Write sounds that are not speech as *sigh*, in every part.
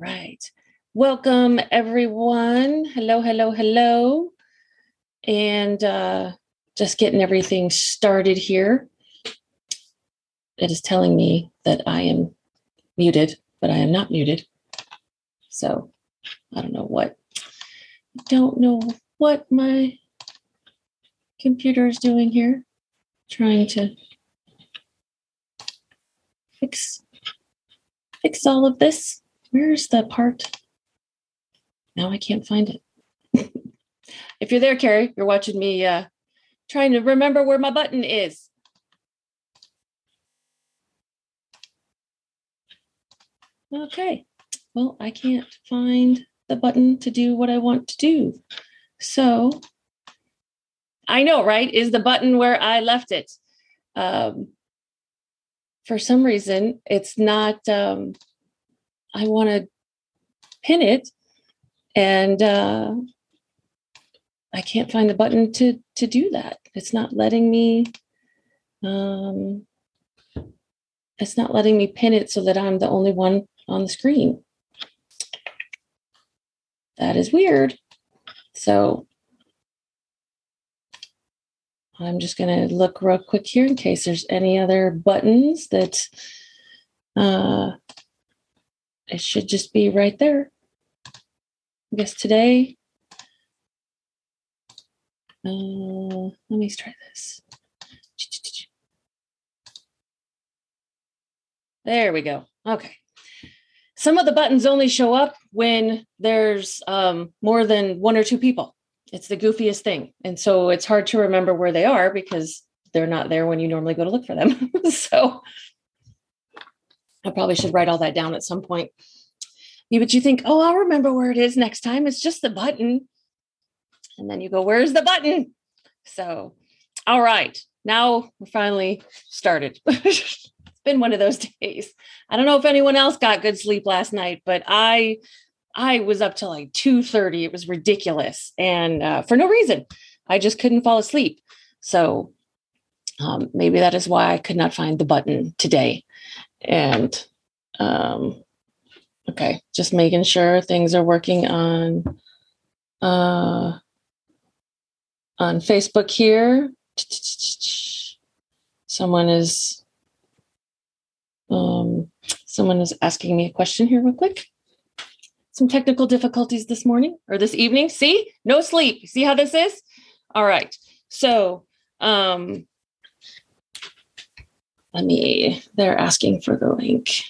right. Welcome, everyone. Hello, hello, hello. And uh, just getting everything started here. It is telling me that I am muted, but I am not muted. So I don't know what. I don't know what my computer is doing here. Trying to fix fix all of this. Where's the part? Now I can't find it. if you're there, Carrie, you're watching me uh, trying to remember where my button is. Okay, well, I can't find the button to do what I want to do. So I know, right? Is the button where I left it. Um, for some reason, it's not, um, I want to pin it and uh, I can't find the button to to do that. It's not letting me. Um, it's not letting me pin it so that I'm the only one on the screen. That is weird. So I'm just going to look real quick here in case there's any other buttons that uh, it should just be right there. I guess today, uh, let me try this. There we go. Okay. Some of the buttons only show up when there's um, more than one or two people. It's the goofiest thing. And so it's hard to remember where they are because they're not there when you normally go to look for them. *laughs* so I probably should write all that down at some point. But you think, oh, I'll remember where it is next time. It's just the button. And then you go, where's the button? So, all right, now we're finally started. *laughs* it's been one of those days. I don't know if anyone else got good sleep last night, but I I was up till like 2:30. It was ridiculous. And uh, for no reason. I just couldn't fall asleep. So um, maybe that is why I could not find the button today. And um, Okay, just making sure things are working on uh, on Facebook here. Someone is um, someone is asking me a question here real quick. Some technical difficulties this morning or this evening. See, no sleep. See how this is? All right. So um, let me, they're asking for the link.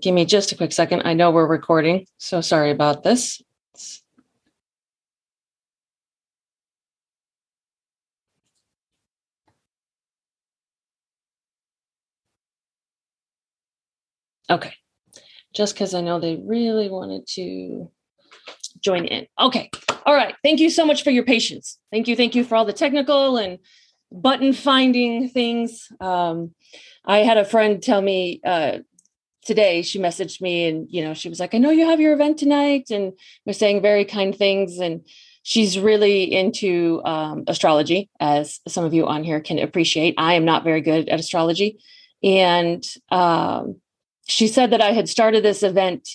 Give me just a quick second. I know we're recording, so sorry about this. Okay, just because I know they really wanted to join in. Okay, all right. Thank you so much for your patience. Thank you, thank you for all the technical and button finding things. Um, I had a friend tell me uh, today she messaged me and you know she was like i know you have your event tonight and was saying very kind things and she's really into um, astrology as some of you on here can appreciate i am not very good at astrology and um, she said that i had started this event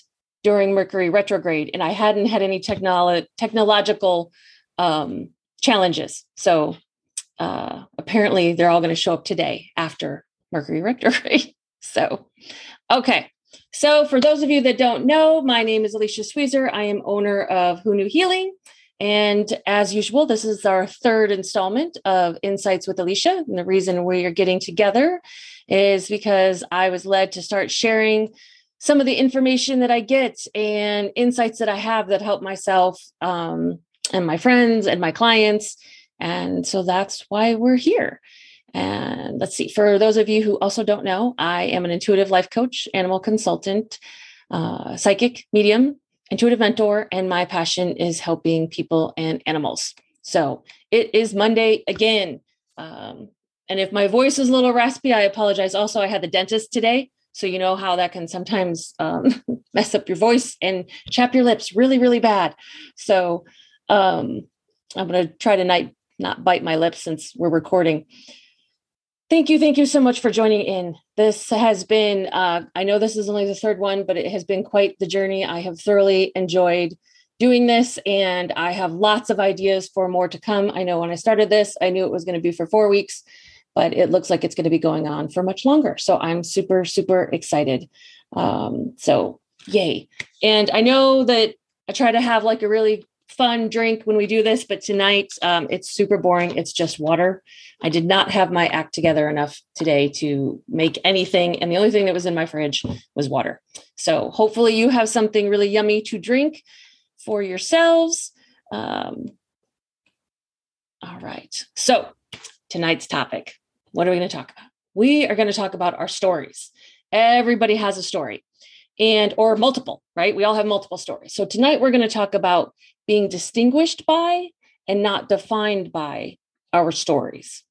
during mercury retrograde and i hadn't had any technolo- technological um, challenges so uh, apparently they're all going to show up today after mercury *laughs* retrograde so Okay. So, for those of you that don't know, my name is Alicia Sweezer. I am owner of Who Knew Healing. And as usual, this is our third installment of Insights with Alicia. And the reason we are getting together is because I was led to start sharing some of the information that I get and insights that I have that help myself um, and my friends and my clients. And so that's why we're here. And let's see, for those of you who also don't know, I am an intuitive life coach, animal consultant, uh, psychic, medium, intuitive mentor, and my passion is helping people and animals. So it is Monday again. Um, and if my voice is a little raspy, I apologize. Also, I had the dentist today. So you know how that can sometimes um, *laughs* mess up your voice and chap your lips really, really bad. So um, I'm going to try to not, not bite my lips since we're recording. Thank you. Thank you so much for joining in. This has been, uh, I know this is only the third one, but it has been quite the journey. I have thoroughly enjoyed doing this and I have lots of ideas for more to come. I know when I started this, I knew it was going to be for four weeks, but it looks like it's going to be going on for much longer. So I'm super, super excited. Um, so yay. And I know that I try to have like a really fun drink when we do this, but tonight um, it's super boring. It's just water. I did not have my act together enough today to make anything. And the only thing that was in my fridge was water. So hopefully you have something really yummy to drink for yourselves. Um, all right. So tonight's topic what are we going to talk about? We are going to talk about our stories. Everybody has a story and or multiple, right? We all have multiple stories. So tonight we're going to talk about being distinguished by and not defined by our stories.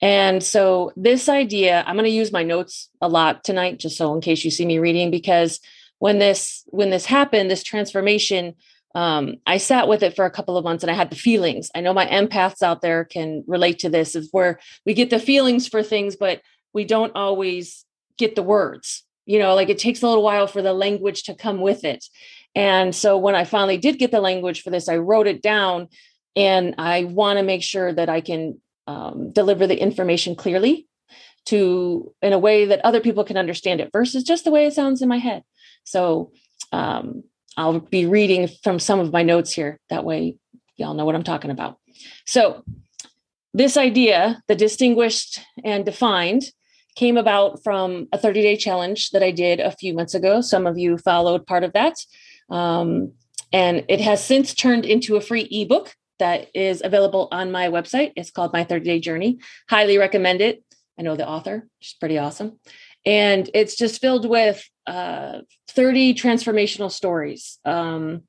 And so this idea, I'm going to use my notes a lot tonight just so in case you see me reading because when this when this happened, this transformation um, I sat with it for a couple of months and I had the feelings. I know my empaths out there can relate to this, is where we get the feelings for things, but we don't always get the words. You know, like it takes a little while for the language to come with it. And so when I finally did get the language for this, I wrote it down and I want to make sure that I can um, deliver the information clearly to in a way that other people can understand it versus just the way it sounds in my head. So um, I'll be reading from some of my notes here. That way, y'all know what I'm talking about. So, this idea, the distinguished and defined, came about from a 30 day challenge that I did a few months ago. Some of you followed part of that. Um, and it has since turned into a free ebook that is available on my website. It's called My 30 Day Journey. Highly recommend it. I know the author, she's pretty awesome and it's just filled with uh, 30 transformational stories um,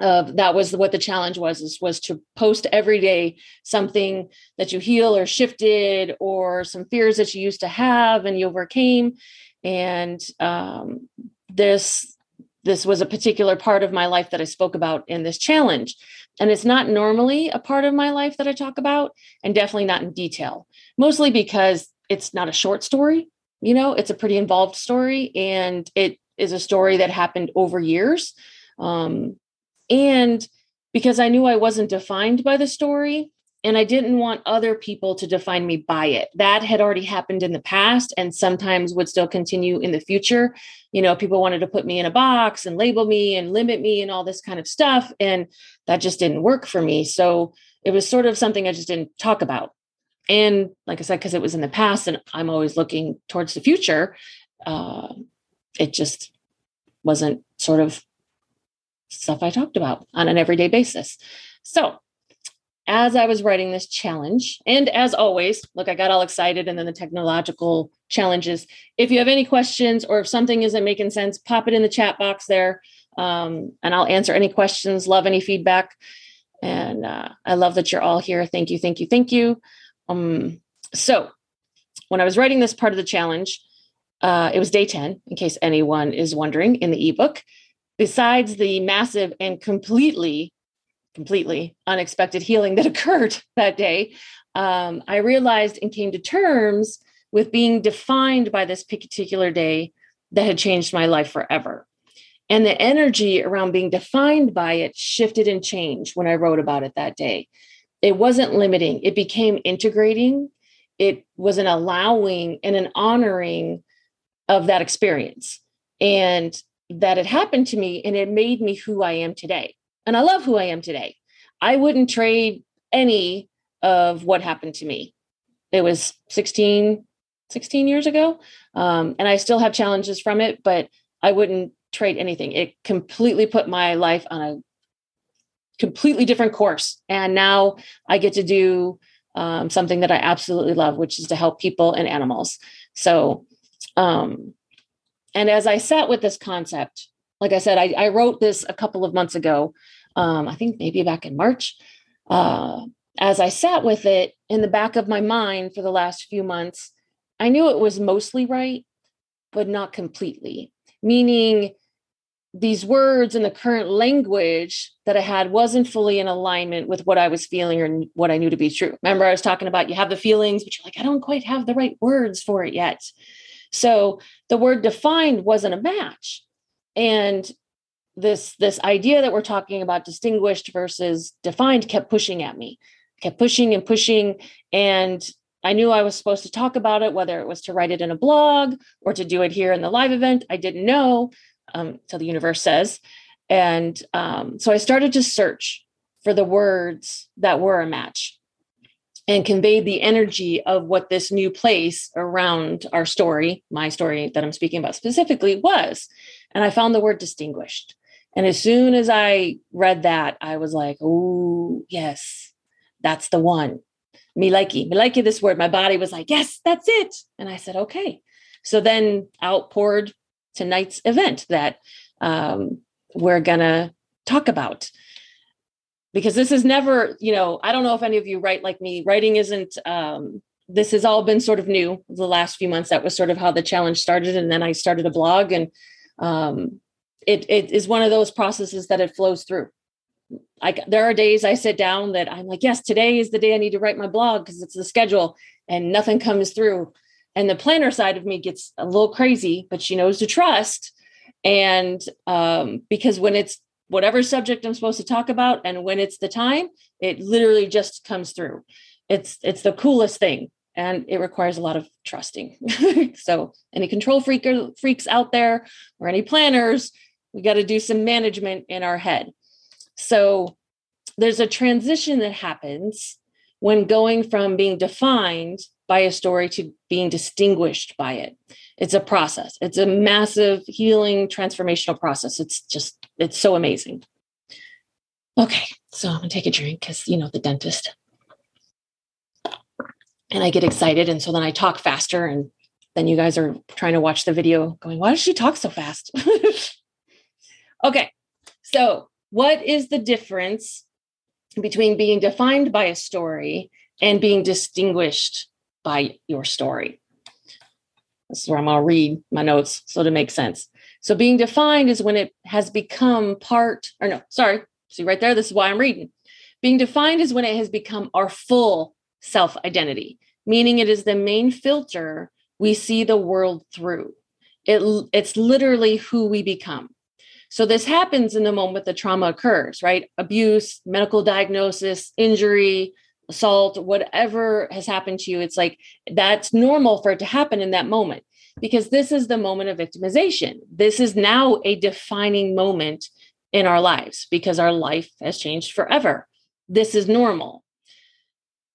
of that was what the challenge was is, was to post every day something that you heal or shifted or some fears that you used to have and you overcame. And um, this this was a particular part of my life that i spoke about in this challenge. And it's not normally a part of my life that i talk about and definitely not in detail. Mostly because it's not a short story you know it's a pretty involved story and it is a story that happened over years um, and because i knew i wasn't defined by the story and i didn't want other people to define me by it. That had already happened in the past and sometimes would still continue in the future. You know people wanted to put me in a box and label me and limit me and all this kind of stuff and that just didn't work for me. So it was sort of something i just didn't talk about and like i said because it was in the past and i'm always looking towards the future uh, it just wasn't sort of stuff i talked about on an everyday basis. So as i was writing this challenge and as always look i got all excited and then the technological challenges. If you have any questions or if something isn't making sense pop it in the chat box there um, and i'll answer any questions love any feedback. And uh, i love that you're all here. Thank you thank you thank you um, so when I was writing this part of the challenge, uh, it was day 10, in case anyone is wondering, in the ebook. Besides the massive and completely, completely unexpected healing that *laughs* occurred that day, um, I realized and came to terms with being defined by this particular day that had changed my life forever. And the energy around being defined by it shifted and changed when I wrote about it that day it wasn't limiting it became integrating it was an allowing and an honoring of that experience. And that it happened to me and it made me who i am today. And i love who i am today. I wouldn't trade any of what happened to me. It was 16 16 years ago um, and i still have challenges from it but i wouldn't trade anything. It completely put my life on a completely different course. And now I get to do um, something that I absolutely love, which is to help people and animals. So, um, and as I sat with this concept, like I said, I, I wrote this a couple of months ago. Um, I think maybe back in March. Uh, as I sat with it in the back of my mind for the last few months, I knew it was mostly right, but not completely. Meaning, these words and the current language that I had wasn't fully in alignment with what I was feeling or what I knew to be true. Remember, I was talking about you have the feelings, but you're like, I don't quite have the right words for it yet. So the word defined wasn't a match. And this this idea that we're talking about distinguished versus defined kept pushing at me kept pushing and pushing and i knew i was supposed to talk about it whether it was to write it in a blog or to do it here in the live event i didn't know um, until the universe says and um, so i started to search for the words that were a match and conveyed the energy of what this new place around our story my story that i'm speaking about specifically was and i found the word distinguished and as soon as I read that, I was like, oh, yes, that's the one. Me likey this word. My body was like, yes, that's it. And I said, okay. So then outpoured tonight's event that um, we're going to talk about. Because this is never, you know, I don't know if any of you write like me. Writing isn't, um, this has all been sort of new the last few months. That was sort of how the challenge started. And then I started a blog and um, it, it is one of those processes that it flows through. I, there are days I sit down that I'm like, yes, today is the day I need to write my blog because it's the schedule and nothing comes through. And the planner side of me gets a little crazy, but she knows to trust. And um, because when it's whatever subject I'm supposed to talk about and when it's the time, it literally just comes through. It's it's the coolest thing and it requires a lot of trusting. *laughs* so any control freaker, freaks out there or any planners, we got to do some management in our head. So there's a transition that happens when going from being defined by a story to being distinguished by it. It's a process. It's a massive healing transformational process. It's just it's so amazing. Okay, so I'm gonna take a drink because you know the dentist. And I get excited. And so then I talk faster. And then you guys are trying to watch the video going, why does she talk so fast? *laughs* Okay, so what is the difference between being defined by a story and being distinguished by your story? This is where I'm going to read my notes so to make sense. So, being defined is when it has become part, or no, sorry, see right there, this is why I'm reading. Being defined is when it has become our full self identity, meaning it is the main filter we see the world through. It, it's literally who we become. So this happens in the moment the trauma occurs, right? Abuse, medical diagnosis, injury, assault, whatever has happened to you. It's like that's normal for it to happen in that moment because this is the moment of victimization. This is now a defining moment in our lives because our life has changed forever. This is normal.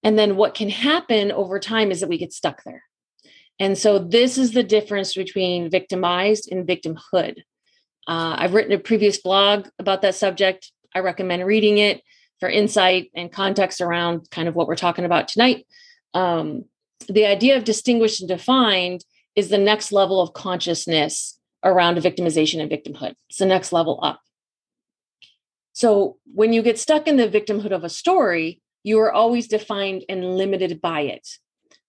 And then what can happen over time is that we get stuck there. And so this is the difference between victimized and victimhood. Uh, I've written a previous blog about that subject. I recommend reading it for insight and context around kind of what we're talking about tonight. Um, the idea of distinguished and defined is the next level of consciousness around victimization and victimhood. It's the next level up. So when you get stuck in the victimhood of a story, you are always defined and limited by it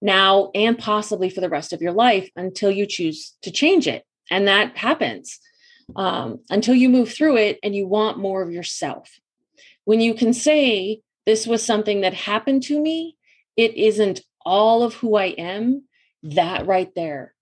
now and possibly for the rest of your life until you choose to change it. And that happens um, until you move through it and you want more of yourself. When you can say, This was something that happened to me, it isn't all of who I am, that right there,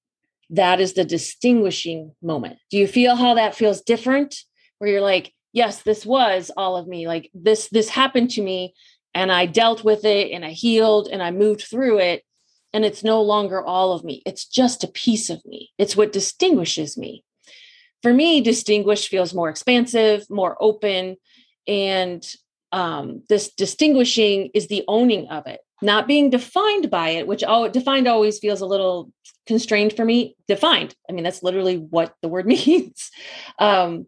that is the distinguishing moment. Do you feel how that feels different? Where you're like, Yes, this was all of me. Like this, this happened to me and I dealt with it and I healed and I moved through it. And it's no longer all of me. It's just a piece of me. It's what distinguishes me for me, distinguished feels more expansive, more open. And um, this distinguishing is the owning of it, not being defined by it, which all defined always feels a little constrained for me. Defined. I mean, that's literally what the word *laughs* means. Um,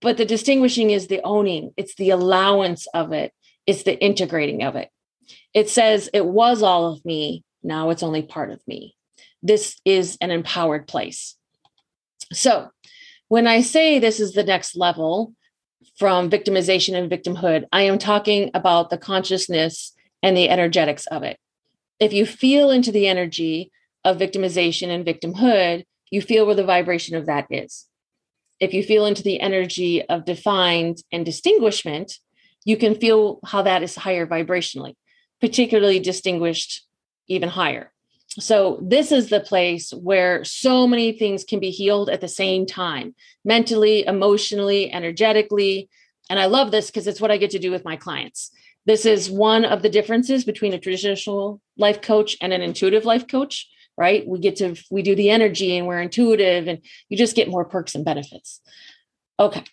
but the distinguishing is the owning, it's the allowance of it, it's the integrating of it. It says it was all of me, now it's only part of me. This is an empowered place. So, when I say this is the next level from victimization and victimhood, I am talking about the consciousness and the energetics of it. If you feel into the energy of victimization and victimhood, you feel where the vibration of that is. if you feel into the energy of defined and distinguishment, you can feel how that is higher vibrationally, particularly distinguished even higher. So, this is the place where so many things can be healed at the same time mentally, emotionally, energetically. And I love this because it's what I get to do with my clients. This is one of the differences between a traditional life coach and an intuitive life coach, right? We get to, we do the energy and we're intuitive and you just get more perks and benefits. Okay.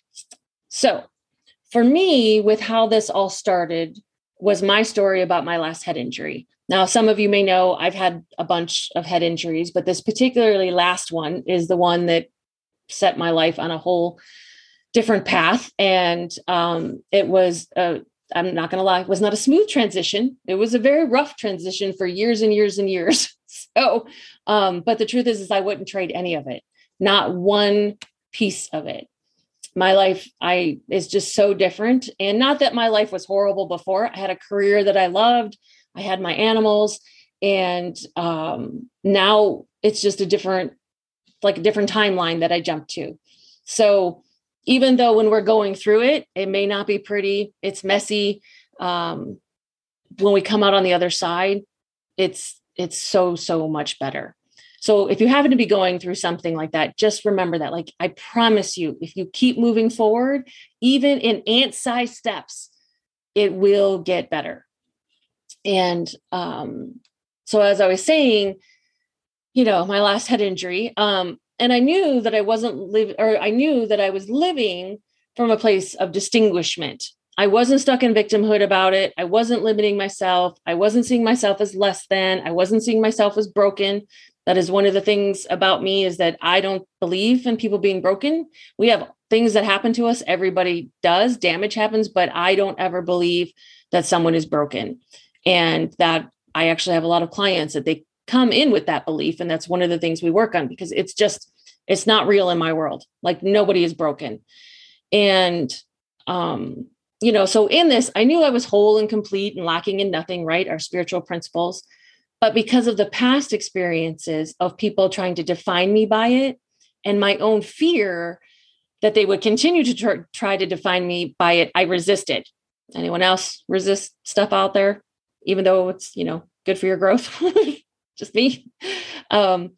So, for me, with how this all started, was my story about my last head injury. Now, some of you may know I've had a bunch of head injuries, but this particularly last one is the one that set my life on a whole different path. And um, it was, i I'm not going to lie, it was not a smooth transition. It was a very rough transition for years and years and years. *laughs* so, um, but the truth is, is I wouldn't trade any of it, not one piece of it my life i is just so different and not that my life was horrible before i had a career that i loved I had my animals, and um, now it's just a different, like a different timeline that I jumped to. So even though when we're going through it, it may not be pretty, it's messy. Um, when we come out on the other side, it's it's so so much better. So if you happen to be going through something like that, just remember that. Like I promise you, if you keep moving forward, even in ant-sized steps, it will get better. And um, so, as I was saying, you know, my last head injury, um, and I knew that I wasn't living, or I knew that I was living from a place of distinguishment. I wasn't stuck in victimhood about it. I wasn't limiting myself. I wasn't seeing myself as less than. I wasn't seeing myself as broken. That is one of the things about me is that I don't believe in people being broken. We have things that happen to us. Everybody does. Damage happens, but I don't ever believe that someone is broken and that i actually have a lot of clients that they come in with that belief and that's one of the things we work on because it's just it's not real in my world. Like nobody is broken. And um you know so in this i knew i was whole and complete and lacking in nothing right? Our spiritual principles. But because of the past experiences of people trying to define me by it and my own fear that they would continue to tr- try to define me by it i resisted. Anyone else resist stuff out there even though it's you know good for your growth *laughs* just me. Um,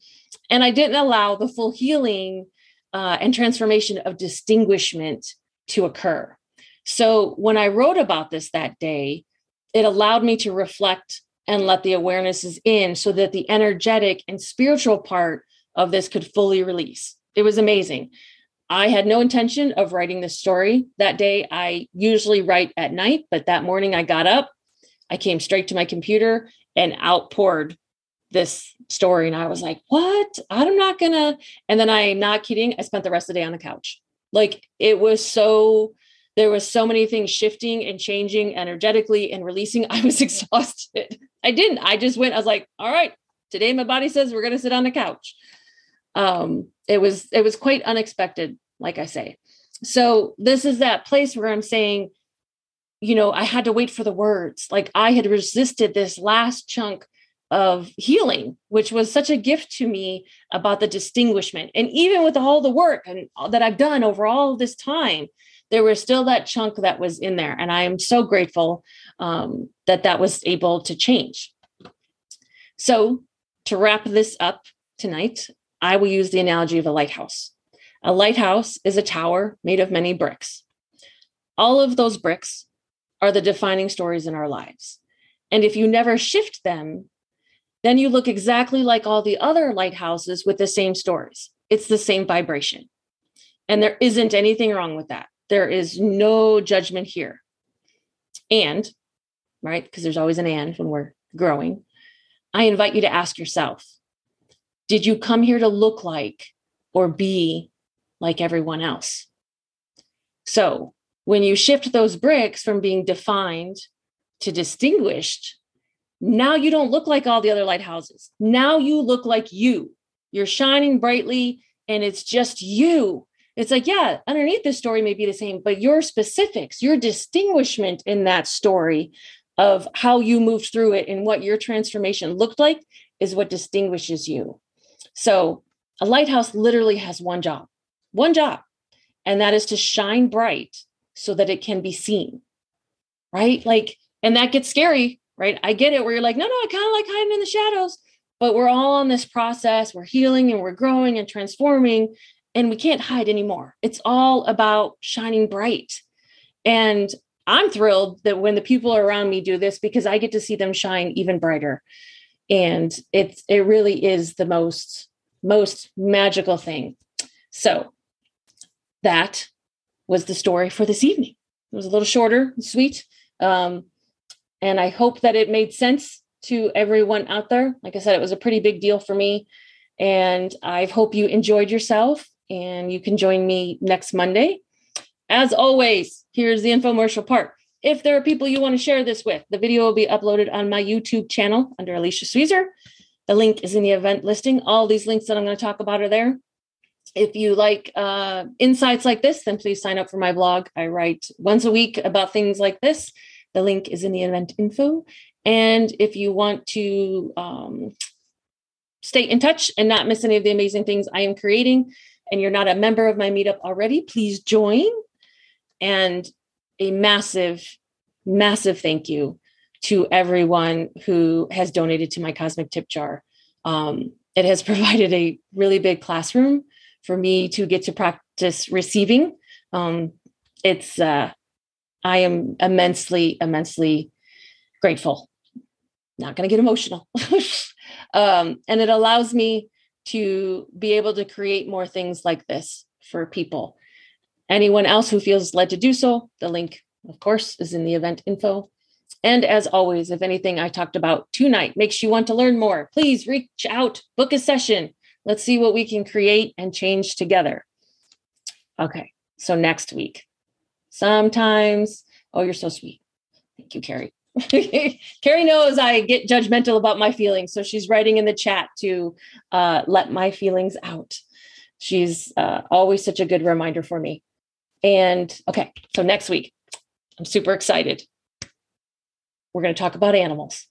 and i didn't allow the full healing uh, and transformation of distinguishment to occur. So when i wrote about this that day it allowed me to reflect and let the awarenesses in so that the energetic and spiritual part of this could fully release. It was amazing. I had no intention of writing this story that day. I usually write at night, but that morning I got up, I came straight to my computer and outpoured this story. And I was like, what? I'm not gonna. And then I, not kidding, I spent the rest of the day on the couch. Like it was so, there was so many things shifting and changing energetically and releasing. *laughs* I was exhausted. I didn't. I just went, I was like, all right, today my body says we're gonna sit on the couch. Um, it was, it was quite unexpected, like I say. So this is that place where I'm saying, you know, I had to wait for the words. Like I had resisted this last chunk of healing, which was such a gift to me about the distinguishment. And even with all the work and that I've done over all this time, there was still that chunk that was in there. And I am so grateful um, that that was able to change. So, to wrap this up tonight, I will use the analogy of a lighthouse. A lighthouse is a tower made of many bricks. All of those bricks are the defining stories in our lives. And if you never shift them, then you look exactly like all the other lighthouses with the same stories. It's the same vibration. And there isn't anything wrong with that. There is no judgment here. And, right, because there's always an and when we're growing, I invite you to ask yourself Did you come here to look like or be like everyone else? So, when you shift those bricks from being defined to distinguished, now you don't look like all the other lighthouses. Now you look like you. You're shining brightly and it's just you. It's like, yeah, underneath the story may be the same, but your specifics, your distinguishment in that story of how you moved through it and what your transformation looked like is what distinguishes you. So, a lighthouse literally has one job, one job, and that is to shine bright so that it can be seen. Right? Like, and that gets scary, right? I get it where you're like, no, no, I kind of like hiding in the shadows, but we're all on this process. We're healing and we're growing and transforming, and we can't hide anymore. It's all about shining bright. And I'm thrilled that when the people around me do this because I get to see them shine even brighter. And it's it really is the most most magical thing. So that was the story for this evening. It was a little shorter, sweet. Um, and I hope that it made sense to everyone out there. Like I said, it was a pretty big deal for me. And I hope you enjoyed yourself and you can join me next Monday. As always, here's the infomercial part. If there are people you want to share this with, the video will be uploaded on my YouTube channel under Alicia Sweezer. The link is in the event listing. All these links that I'm going to talk about are there. If you like uh, insights like this, then please sign up for my blog. I write once a week about things like this. The link is in the event info. And if you want to um, stay in touch and not miss any of the amazing things I am creating, and you're not a member of my meetup already, please join. And a massive, massive thank you to everyone who has donated to my cosmic tip jar. Um, it has *laughs* provided a really big classroom for me to get to practice receiving. Um, it's uh, I am immensely, immensely grateful. Not going to get emotional, *laughs* um, and it allows me to be able to create more things like this for people. Anyone else who feels led to do so, the link, of course, is in the event info. And as always, if anything I talked about tonight makes you want to learn more, please reach out, book a session. Let's see what we can create and change together. Okay, so next week, sometimes, oh, you're so sweet. Thank you, Carrie. *laughs* Carrie knows I get judgmental about my feelings, so she's writing in the chat to uh, let my feelings out. She's uh, always such a good reminder for me. And okay, so next week, I'm super excited we're going to talk about animals.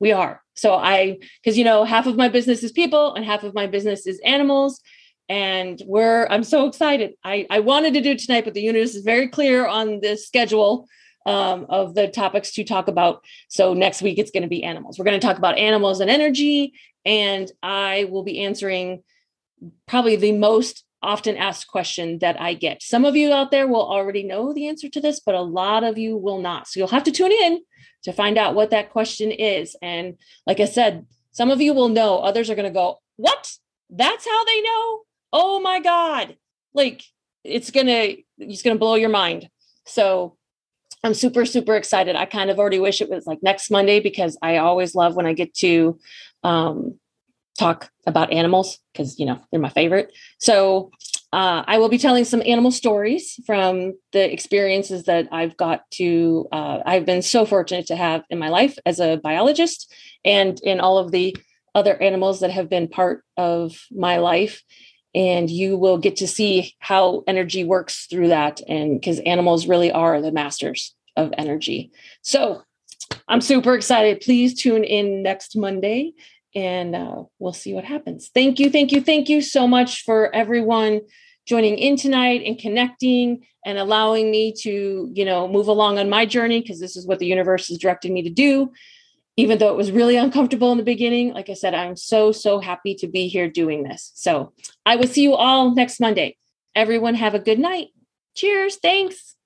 We are. So I, because you know, half of my business is people and half of my business is animals. And we're, I'm so excited. I, I wanted to do tonight, but the universe is very clear on the schedule um, of the topics to talk about. So next week it's going to be animals. We're going to talk about animals and energy. And I will be answering probably the most often asked question that I get. Some of you out there will already know the answer to this, but a lot of you will not. So you'll have to tune in to find out what that question is. And like I said, some of you will know, others are going to go, What? That's how they know? Oh my God. Like it's going to, it's going to blow your mind. So I'm super, super excited. I kind of already wish it was like next Monday because I always love when I get to um, talk about animals because, you know, they're my favorite. So uh, I will be telling some animal stories from the experiences that I've got to, uh, I've been so fortunate to have in my life as a biologist and in all of the other animals that have been part of my life. And you will get to see how energy works through that. And because animals really are the masters of energy. So I'm super excited. Please tune in next Monday and uh, we'll see what happens. Thank you, thank you, thank you so much for everyone joining in tonight and connecting and allowing me to, you know, move along on my journey because this is what the universe is directing me to do. Even though it was really uncomfortable in the beginning, like I said, I'm so, so happy to be here doing this. So I will see you all next Monday. Everyone have a good night. Cheers. Thanks.